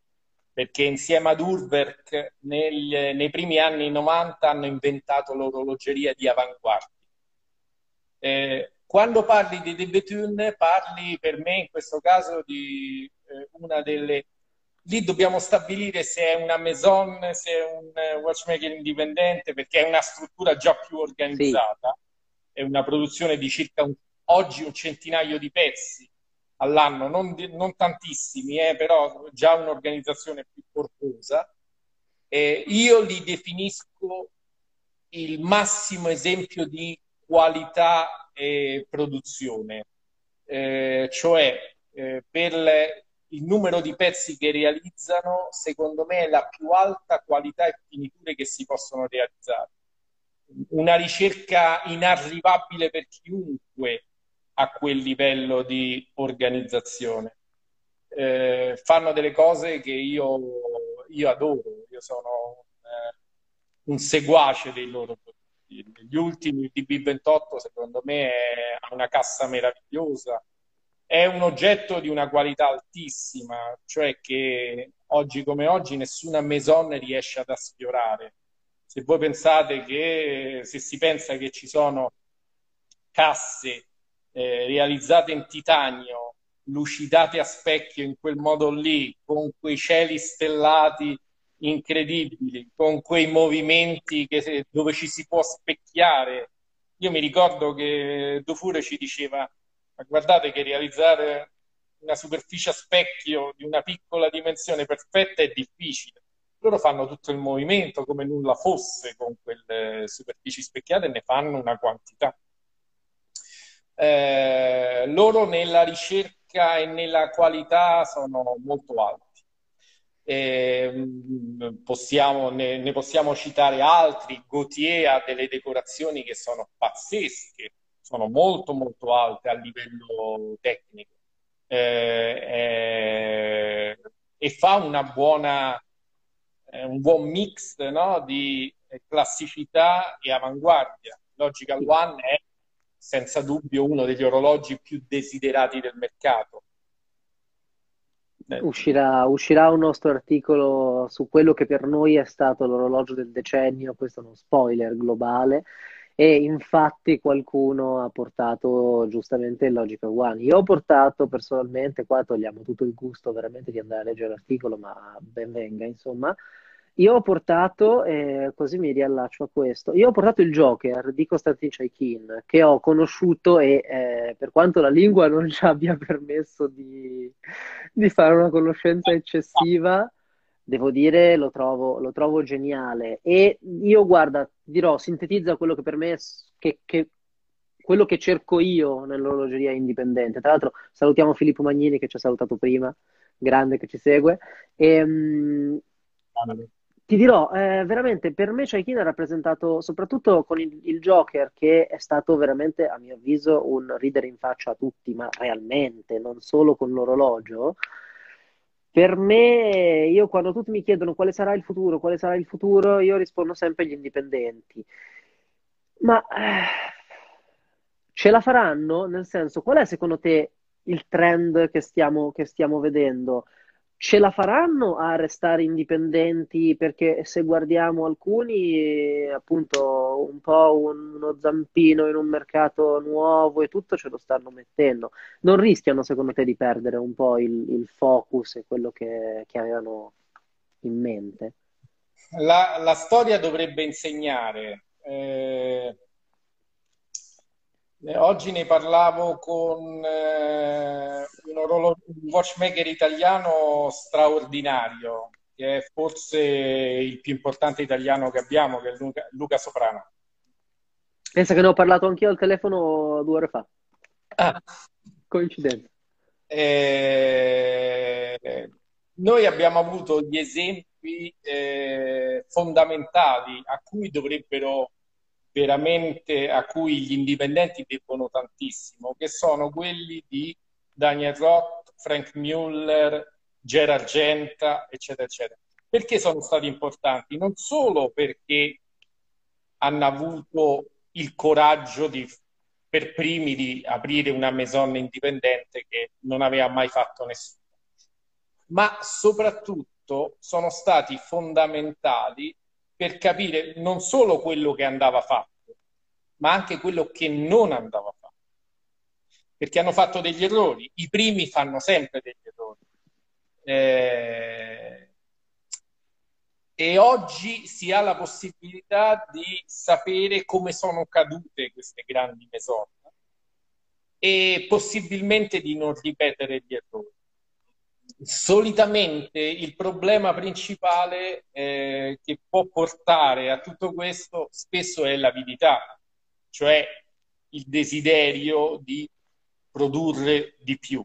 perché insieme ad Urwerk nel, nei primi anni 90 hanno inventato l'orologeria di avanguardia. Eh, quando parli di De Bethune parli per me in questo caso di eh, una delle... Lì dobbiamo stabilire se è una maison, se è un eh, watchmaker indipendente, perché è una struttura già più organizzata. Sì è una produzione di circa un, oggi un centinaio di pezzi all'anno, non, non tantissimi, eh, però già un'organizzazione più corposa. Eh, io li definisco il massimo esempio di qualità e produzione, eh, cioè eh, per il numero di pezzi che realizzano, secondo me è la più alta qualità e finiture che si possono realizzare una ricerca inarrivabile per chiunque a quel livello di organizzazione. Eh, fanno delle cose che io, io adoro, io sono eh, un seguace dei loro prodotti. Gli ultimi, il DB28, secondo me, è, ha una cassa meravigliosa, è un oggetto di una qualità altissima, cioè che oggi come oggi nessuna maison riesce ad sfiorare se voi pensate che, se si pensa che ci sono casse eh, realizzate in titanio, lucidate a specchio in quel modo lì, con quei cieli stellati incredibili, con quei movimenti che, dove ci si può specchiare. Io mi ricordo che Dufour ci diceva, ma guardate che realizzare una superficie a specchio di una piccola dimensione perfetta è difficile loro fanno tutto il movimento come nulla fosse con quelle superfici specchiate e ne fanno una quantità. Eh, loro nella ricerca e nella qualità sono molto alti. Eh, possiamo, ne, ne, possiamo citare altri. Gautier ha delle decorazioni che sono pazzesche, sono molto molto alte a livello tecnico eh, eh e fa una buona un buon mix no, di classicità e avanguardia. Logical One è senza dubbio uno degli orologi più desiderati del mercato. Uscirà, uscirà, un nostro articolo su quello che per noi è stato l'orologio del decennio, questo è uno spoiler globale, e infatti qualcuno ha portato giustamente il Logical One. Io ho portato personalmente, qua togliamo tutto il gusto veramente di andare a leggere l'articolo, ma ben venga, insomma, io ho portato, eh, così mi riallaccio a questo, io ho portato il Joker di Konstantin Chaikin, che ho conosciuto e eh, per quanto la lingua non ci abbia <laughs> permesso di, di fare una conoscenza eccessiva, devo dire lo trovo, lo trovo geniale. E io, guarda, dirò, sintetizza quello che per me che, che, quello che cerco io nell'orologeria indipendente. Tra l'altro salutiamo Filippo Magnini che ci ha salutato prima, grande che ci segue. E, mh, ti dirò, eh, veramente per me Chaikin ha rappresentato, soprattutto con il, il, Joker, che è stato veramente, a mio avviso, un ridere in faccia a tutti, ma realmente, non solo con l'orologio. Per me, io quando tutti mi chiedono quale sarà il futuro, quale sarà il futuro, io rispondo sempre agli indipendenti. Ma eh, ce la faranno? Nel senso, qual è secondo te il trend che stiamo, che stiamo vedendo? Ce la faranno a restare indipendenti? Perché se guardiamo alcuni, appunto, un po' uno zampino in un mercato nuovo e tutto ce lo stanno mettendo. Non rischiano, secondo te, di perdere un po' il, il focus e quello che, che avevano in mente? La, la storia dovrebbe insegnare. Eh, oggi ne parlavo con eh, un, orolog- un watchmaker italiano straordinario, che è forse il più importante italiano che abbiamo, che è Luca, Luca Soprano. Pensa che ne ho parlato anch'io al telefono due ore fa. Ah. Coincidenza. Eh, noi abbiamo avuto gli esempi eh, fondamentali a cui dovrebbero veramente, a cui gli indipendenti debbono tantissimo, che sono quelli di Daniel Roth, Frank Muller, Gerard Genta, eccetera, eccetera. Perché sono stati importanti? Non solo perché hanno avuto il coraggio di, per primi di aprire una maison indipendente che non aveva mai fatto nessuno, ma soprattutto sono stati fondamentali per capire non solo quello che andava fatto, ma anche quello che non andava fatto. Perché hanno fatto degli errori. I primi fanno sempre degli errori. Eh, e oggi si ha la possibilità di sapere come sono cadute queste grandi maison e possibilmente di non ripetere gli errori. Solitamente il problema principale eh, che può portare a tutto questo spesso è l'avidità, cioè il desiderio di produrre di più.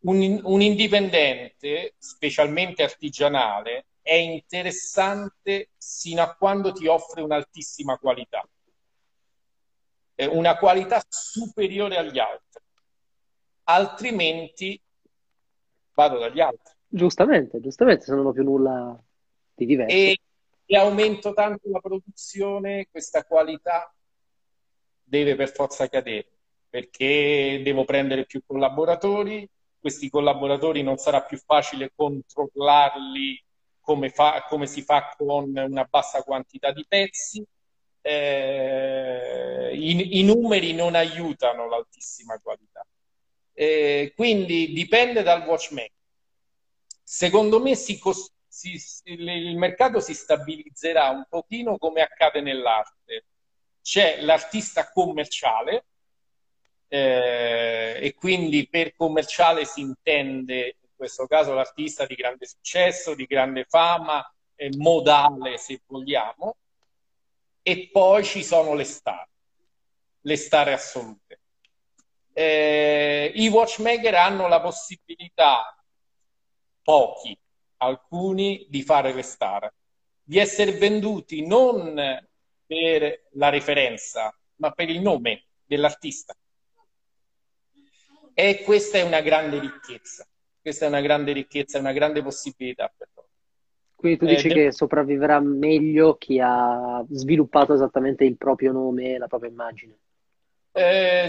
Un, un indipendente, specialmente artigianale, è interessante sino a quando ti offre un'altissima qualità, una qualità superiore agli altri, altrimenti vado dagli altri. Giustamente, giustamente, se non ho più nulla di diverso. E, e aumento tanto la produzione, questa qualità deve per forza cadere, perché devo prendere più collaboratori, questi collaboratori non sarà più facile controllarli come, fa, come si fa con una bassa quantità di pezzi. Eh, i, i, numeri non aiutano l'altissima qualità. Eh, quindi dipende dal watchmaker. Secondo me si, si, il mercato si stabilizzerà un pochino come accade nell'arte. C'è l'artista commerciale, eh, e quindi per commerciale si intende questo caso l'artista di grande successo, di grande fama, eh, modale se vogliamo, e poi ci sono le star, le star assolute. Eh, I watchmaker hanno la possibilità, pochi, alcuni, di fare le star, di essere venduti non per la referenza, ma per il nome dell'artista. E questa è una grande ricchezza questa è una grande ricchezza, una grande possibilità per loro. Quindi tu dici eh, che sopravviverà meglio chi ha sviluppato esattamente il proprio nome e la propria immagine? Eh,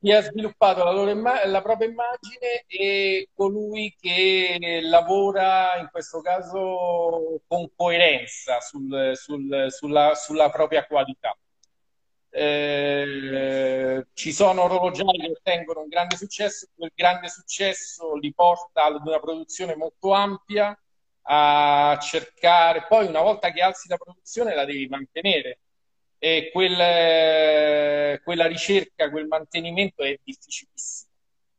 chi ha sviluppato la, imma- la, propria immagine e colui che lavora in questo caso con coerenza sul, sul, sulla, sulla propria qualità. Eh, ci sono orologiai che ottengono un grande successo, quel grande successo li porta ad una produzione molto ampia, a cercare, poi una volta che alzi la produzione la devi mantenere e quel, quella ricerca, quel mantenimento è difficilissimo,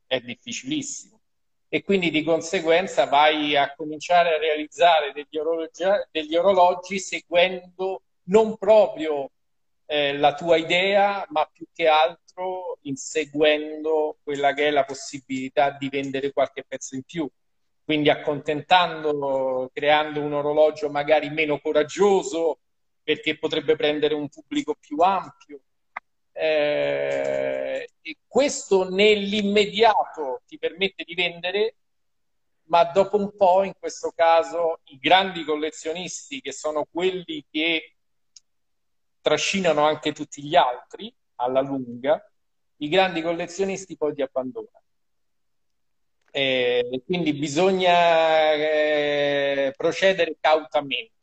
è difficilissimo. E quindi di conseguenza vai a cominciare a realizzare degli orologi, degli orologi seguendo non proprio eh, la tua idea, ma più che altro inseguendo quella che è la possibilità di vendere qualche pezzo in più. Quindi accontentando, creando un orologio magari meno coraggioso perché potrebbe prendere un pubblico più ampio. Eh, e questo nell'immediato ti permette di vendere, ma dopo un po', in questo caso, i grandi collezionisti, che sono quelli che trascinano anche tutti gli altri alla lunga, i grandi collezionisti poi ti abbandonano. Eh, quindi bisogna eh, procedere cautamente.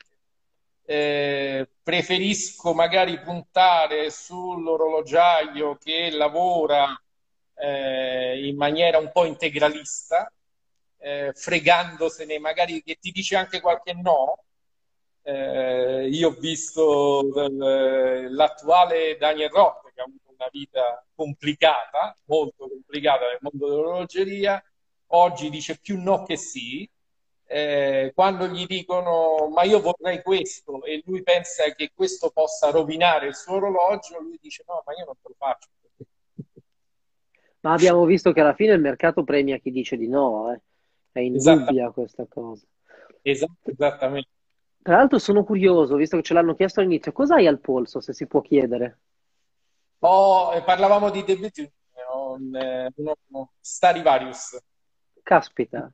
Eh, preferisco magari puntare sull'orologiaio che lavora eh, in maniera un po' integralista, eh, fregandosene magari che ti dice anche qualche no, eh, io ho visto eh, l'attuale Daniel Roth che ha avuto una vita complicata, molto complicata nel mondo dell'orologeria, oggi dice più no che sì. Eh, quando gli dicono ma io vorrei questo e lui pensa che questo possa rovinare il suo orologio, lui dice no, ma io non te lo faccio. <laughs> Ma abbiamo visto che alla fine il mercato premia chi dice di no, eh. È indubbia questa cosa. Esatto, esattamente. Tra l'altro sono curioso, visto che ce l'hanno chiesto all'inizio, cosa hai al polso, se si può chiedere? Oh, parlavamo di debut, un, eh, uno, uno Stradivarius. Caspita.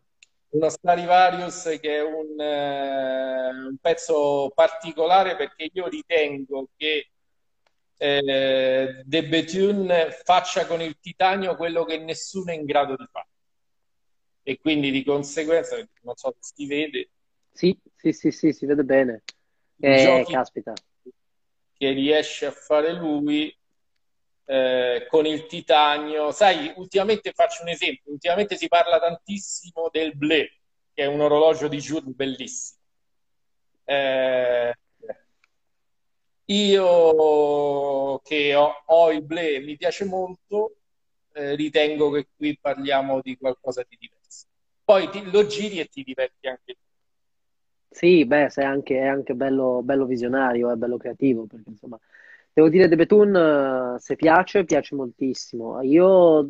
Uno Stradivarius che è un, eh, un pezzo particolare perché io ritengo che eh, The Bethune faccia con il titanio quello che nessuno è in grado di fare. E quindi di conseguenza, non so se si vede. Sì, sì, sì, sì, si vede bene. Eh, caspita. Che riesce a fare lui eh, con il titanio. Sai, ultimamente faccio un esempio, ultimamente si parla tantissimo del Blé, che è un orologio di Joule bellissimo. Eh, io che ho, ho, il Blé mi piace molto, eh, ritengo che qui parliamo di qualcosa di diverso. Poi ti, lo giri e ti diverti anche tu. Sì, beh, sei anche, è anche bello, bello visionario, è bello creativo, perché insomma Devo dire, The Betun, se piace, piace moltissimo. Io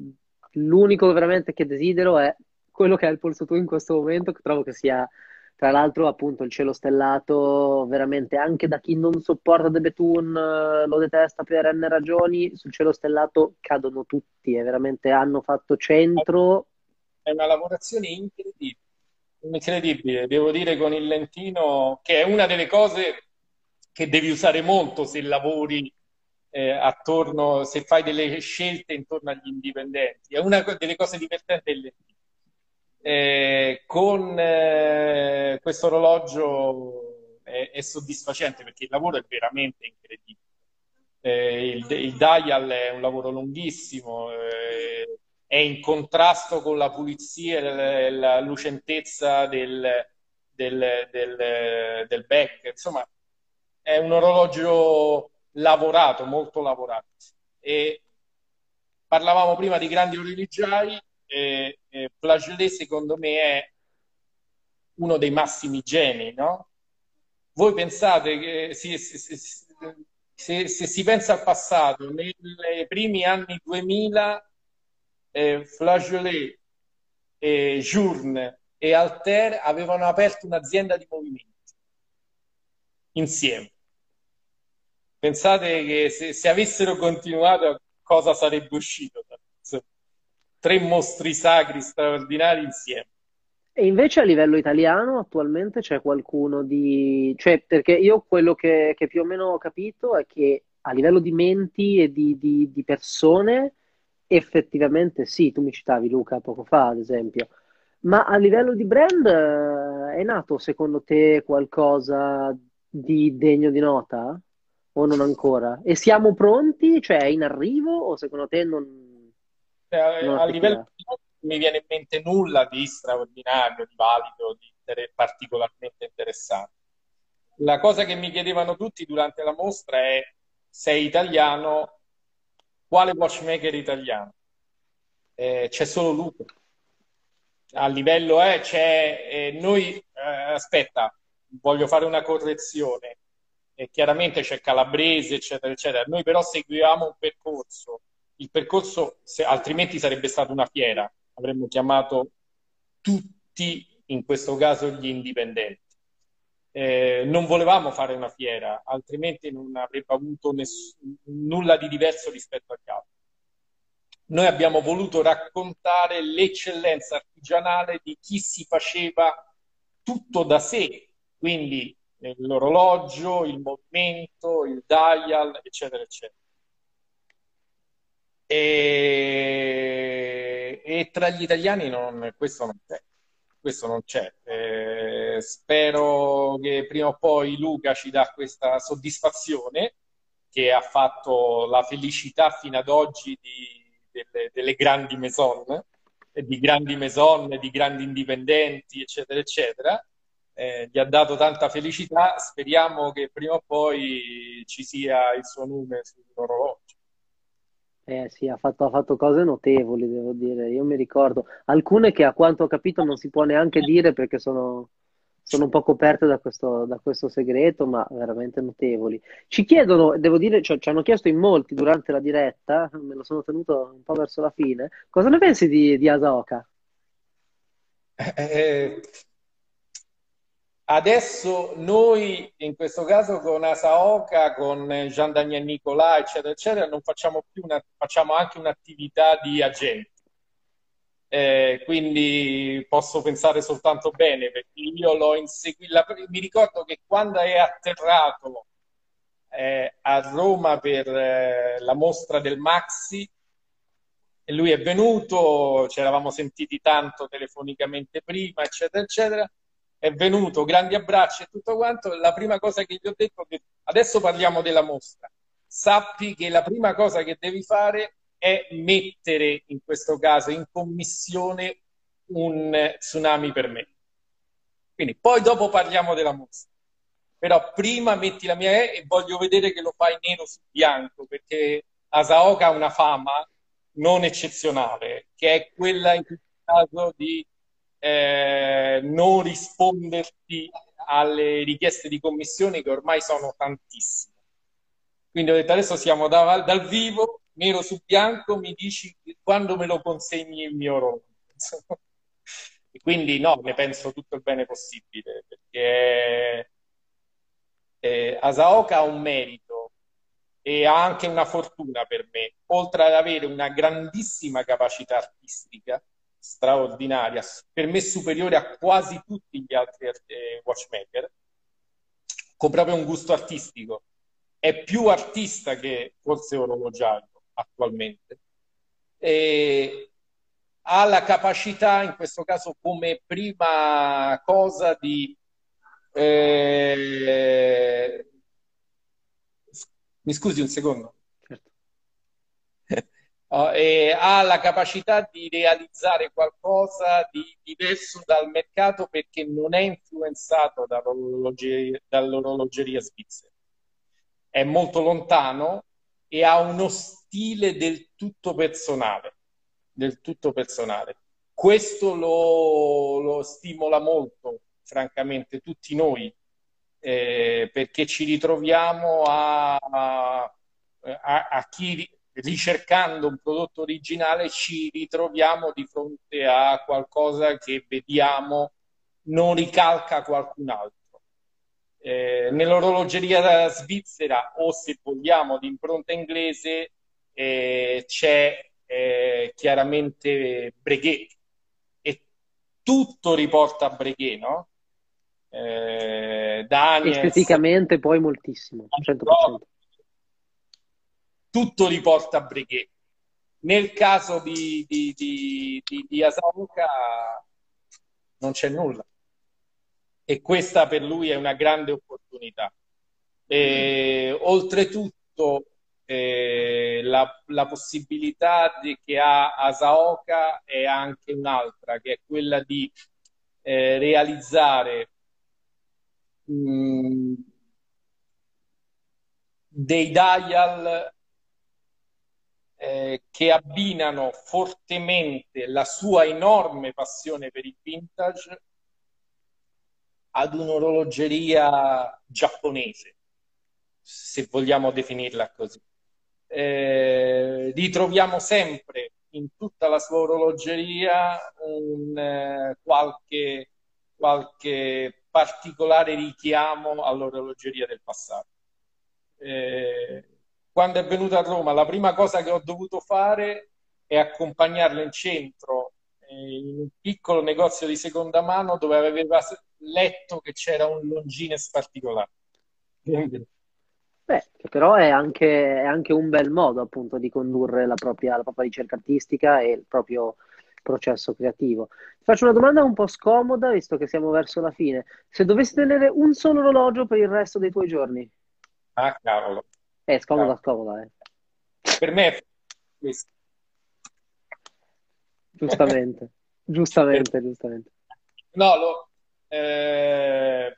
l'unico veramente che desidero è quello che è il polso tu in questo momento, che trovo che sia, tra l'altro, appunto, il cielo stellato, veramente anche da chi non sopporta The Betun, lo detesta per n ragioni, sul cielo stellato cadono tutti e veramente hanno fatto centro. È una lavorazione incredibile, incredibile, devo dire con il lentino, che è una delle cose che devi usare molto se lavori eh, attorno, se fai delle scelte intorno agli indipendenti. È una delle cose divertenti eh, con eh, questo orologio è, è, soddisfacente perché il lavoro è veramente incredibile. Eh, il, il, dial è un lavoro lunghissimo, eh, è in contrasto con la pulizia e la lucentezza del, del, del, del back. Insomma, è un orologio lavorato, molto lavorato. E parlavamo prima di grandi orologiai, e, e Flageolet secondo me è uno dei massimi geni, no? Voi pensate che se, se, se, se si pensa al passato, nei primi anni 2000 eh, Flageolet, eh, Journe e Alter avevano aperto un'azienda di movimenti insieme. Pensate che se, se avessero continuato cosa sarebbe uscito? Tre mostri sacri straordinari insieme. E invece a livello italiano attualmente c'è qualcuno di... Cioè, perché io quello che, che più o meno ho capito è che a livello di menti e di, di, di, persone, effettivamente sì, tu mi citavi Luca poco fa, ad esempio, ma a livello di brand eh, è nato secondo te qualcosa di degno di nota? O non ancora? E siamo pronti? Cioè è in arrivo o secondo te non... Cioè, non a livello di mi viene in mente nulla di straordinario, di valido, di particolarmente interessante. La cosa che mi chiedevano tutti durante la mostra è sei italiano, quale watchmaker italiano? Eh, c'è solo Luca. A livello è, eh, c'è, eh, noi, eh, aspetta, voglio fare una correzione e chiaramente c'è Calabrese, eccetera, eccetera. Noi però seguivamo un percorso. Il percorso, se, altrimenti sarebbe stata una fiera, avremmo chiamato tutti, in questo caso, gli indipendenti. Eh, non volevamo fare una fiera, altrimenti non avrebbe avuto ness- nulla di diverso rispetto agli altri. Noi abbiamo voluto raccontare l'eccellenza artigianale di chi si faceva tutto da sé, quindi l'orologio, il movimento, il dial, eccetera, eccetera. E, e tra gli italiani non, questo non c'è. Questo non c'è. Eh, spero che prima o poi Luca ci dà questa soddisfazione che ha fatto la felicità fino ad oggi di, delle, delle grandi maison, di grandi maison, di grandi indipendenti, eccetera, eccetera eh, gli ha dato tanta felicità, speriamo che prima o poi ci sia il suo nome sull'orologio. Eh sì, ha fatto, ha fatto, cose notevoli, devo dire. Io mi ricordo alcune che a quanto ho capito non si può neanche dire perché sono, sono un po' coperte da questo, da questo segreto, ma veramente notevoli. Ci chiedono, devo dire, cioè, ci hanno chiesto in molti durante la diretta, me lo sono tenuto un po' verso la fine, cosa ne pensi di, di Asaoka? Eh, adesso noi, in questo caso con Asaoka, con Gian Daniel Nicolà, eccetera, eccetera, non facciamo più una, facciamo anche un'attività di agente eh, quindi posso pensare soltanto bene perché io l'ho inseguito. Mi ricordo che quando è atterrato eh, a Roma per eh, la mostra del Maxi, lui è venuto, ci eravamo sentiti tanto telefonicamente prima, eccetera, eccetera. È venuto, grandi abbracci e tutto quanto. La prima cosa che gli ho detto è adesso parliamo della mostra. Sappi che la prima cosa che devi fare è mettere in questo caso in commissione un tsunami per me. Quindi poi dopo parliamo della mostra. Però prima metti la mia E e voglio vedere che lo fai nero su bianco, perché Asaoka ha una fama non eccezionale, che è quella in questo caso di eh, non risponderti alle richieste di commissione che ormai sono tantissime. Quindi ho detto adesso siamo da, dal vivo, nero su bianco, mi dici quando me lo consegni il mio rollo. <laughs> e quindi no, ne penso tutto il bene possibile, perché eh, Asaoka ha un merito e ha anche una fortuna per me, oltre ad avere una grandissima capacità artistica, straordinaria, per me superiore a quasi tutti gli altri eh, watchmaker, con proprio un gusto artistico. È più artista che forse orologiario attualmente. E ha la capacità, in questo caso come prima cosa, di... Eh... Mi scusi un secondo? Certo. ha la capacità di realizzare qualcosa di diverso dal mercato perché non è influenzato dall'orologeria, dall'orologeria svizzera. È molto lontano e ha uno stile del tutto personale, del tutto personale. Questo lo, lo stimola molto, francamente, tutti noi, eh, perché ci ritroviamo a, a, a chi ricercando un prodotto originale ci ritroviamo di fronte a qualcosa che vediamo non ricalca qualcun altro. Eh, nell'orologeria svizzera o se vogliamo di impronta inglese eh, c'è eh, chiaramente Breguet e tutto riporta a Breguet, no? Eh, Daniels, Esteticamente poi moltissimo, 100%. Tutto riporta a Breguet. Nel caso di, di, di, di, di Asaoka non c'è nulla e questa per lui è una grande opportunità. E, oltretutto, eh, la, la, possibilità di, che ha Asaoka è anche un'altra, che è quella di eh, realizzare mh, mm, dei dial eh, che abbinano fortemente la sua enorme passione per il vintage ad un'orologeria giapponese, se vogliamo definirla così. Eh, ritroviamo sempre in tutta la sua orologeria un, eh, qualche, qualche, particolare richiamo all'orologeria del passato. Eh, quando è venuto a Roma, la prima cosa che ho dovuto fare è accompagnarlo in centro eh, in un piccolo negozio di seconda mano dove aveva letto che c'era un Longines particolare. Beh, che però è anche, è anche, un bel modo appunto di condurre la propria, la propria ricerca artistica e il proprio processo creativo. Ti faccio una domanda un po' scomoda, visto che siamo verso la fine. Se dovessi tenere un solo orologio per il resto dei tuoi giorni? Ah, cavolo. È scomoda, scomoda, eh. Per me è questo. Giustamente, <laughs> giustamente, giustamente. No, lo, eh,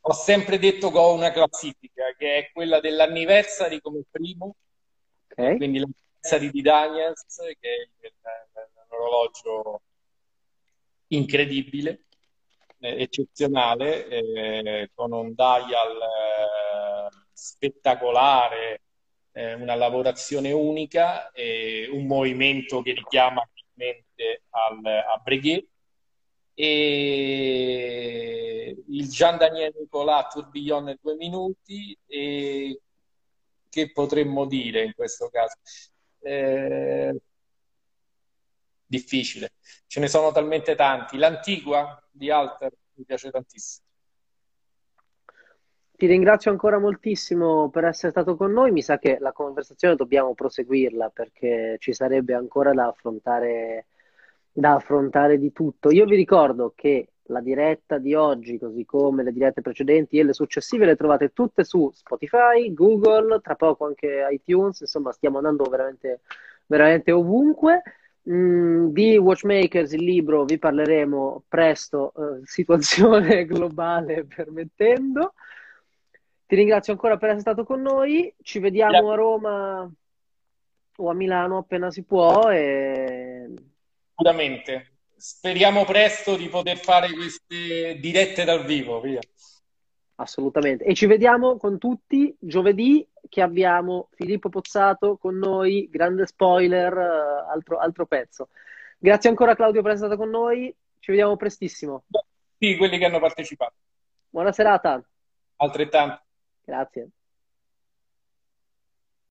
ho sempre detto che ho una classifica che è quella dell'anniversary come primo, okay. quindi l'anniversary di Daniels, che è un orologio incredibile. eh, eccezionale, eh, con un dial eh, spettacolare, eh, una lavorazione unica, un movimento che richiama al, a Breguet e il Gian Daniele Nicolà Tourbillon in due minuti e che potremmo dire in questo caso? Eh, difficile, ce ne sono talmente tanti. L'Antigua di Alter mi piace tantissimo. Ti ringrazio ancora moltissimo per essere stato con noi. Mi sa che la conversazione dobbiamo proseguirla perché ci sarebbe ancora da affrontare, da affrontare di tutto. Io vi ricordo che la diretta di oggi, così come le dirette precedenti e le successive, le trovate tutte su Spotify, Google, tra poco anche iTunes, insomma stiamo andando veramente, veramente ovunque. Mm, di Watchmakers, il libro, vi parleremo presto, eh, situazione <laughs> globale permettendo. Ti ringrazio ancora per essere stato con noi, ci vediamo a Roma o a Milano appena si può. E... Assolutamente speriamo presto di poter fare queste dirette dal vivo. Via. Assolutamente. E ci vediamo con tutti giovedì che abbiamo Filippo Pozzato con noi, grande spoiler, eh, altro, altro pezzo. Grazie ancora Claudio per essere stato con noi, ci vediamo prestissimo. Sì, quelli che hanno partecipato. Buona serata. Altrettanto. Grazie.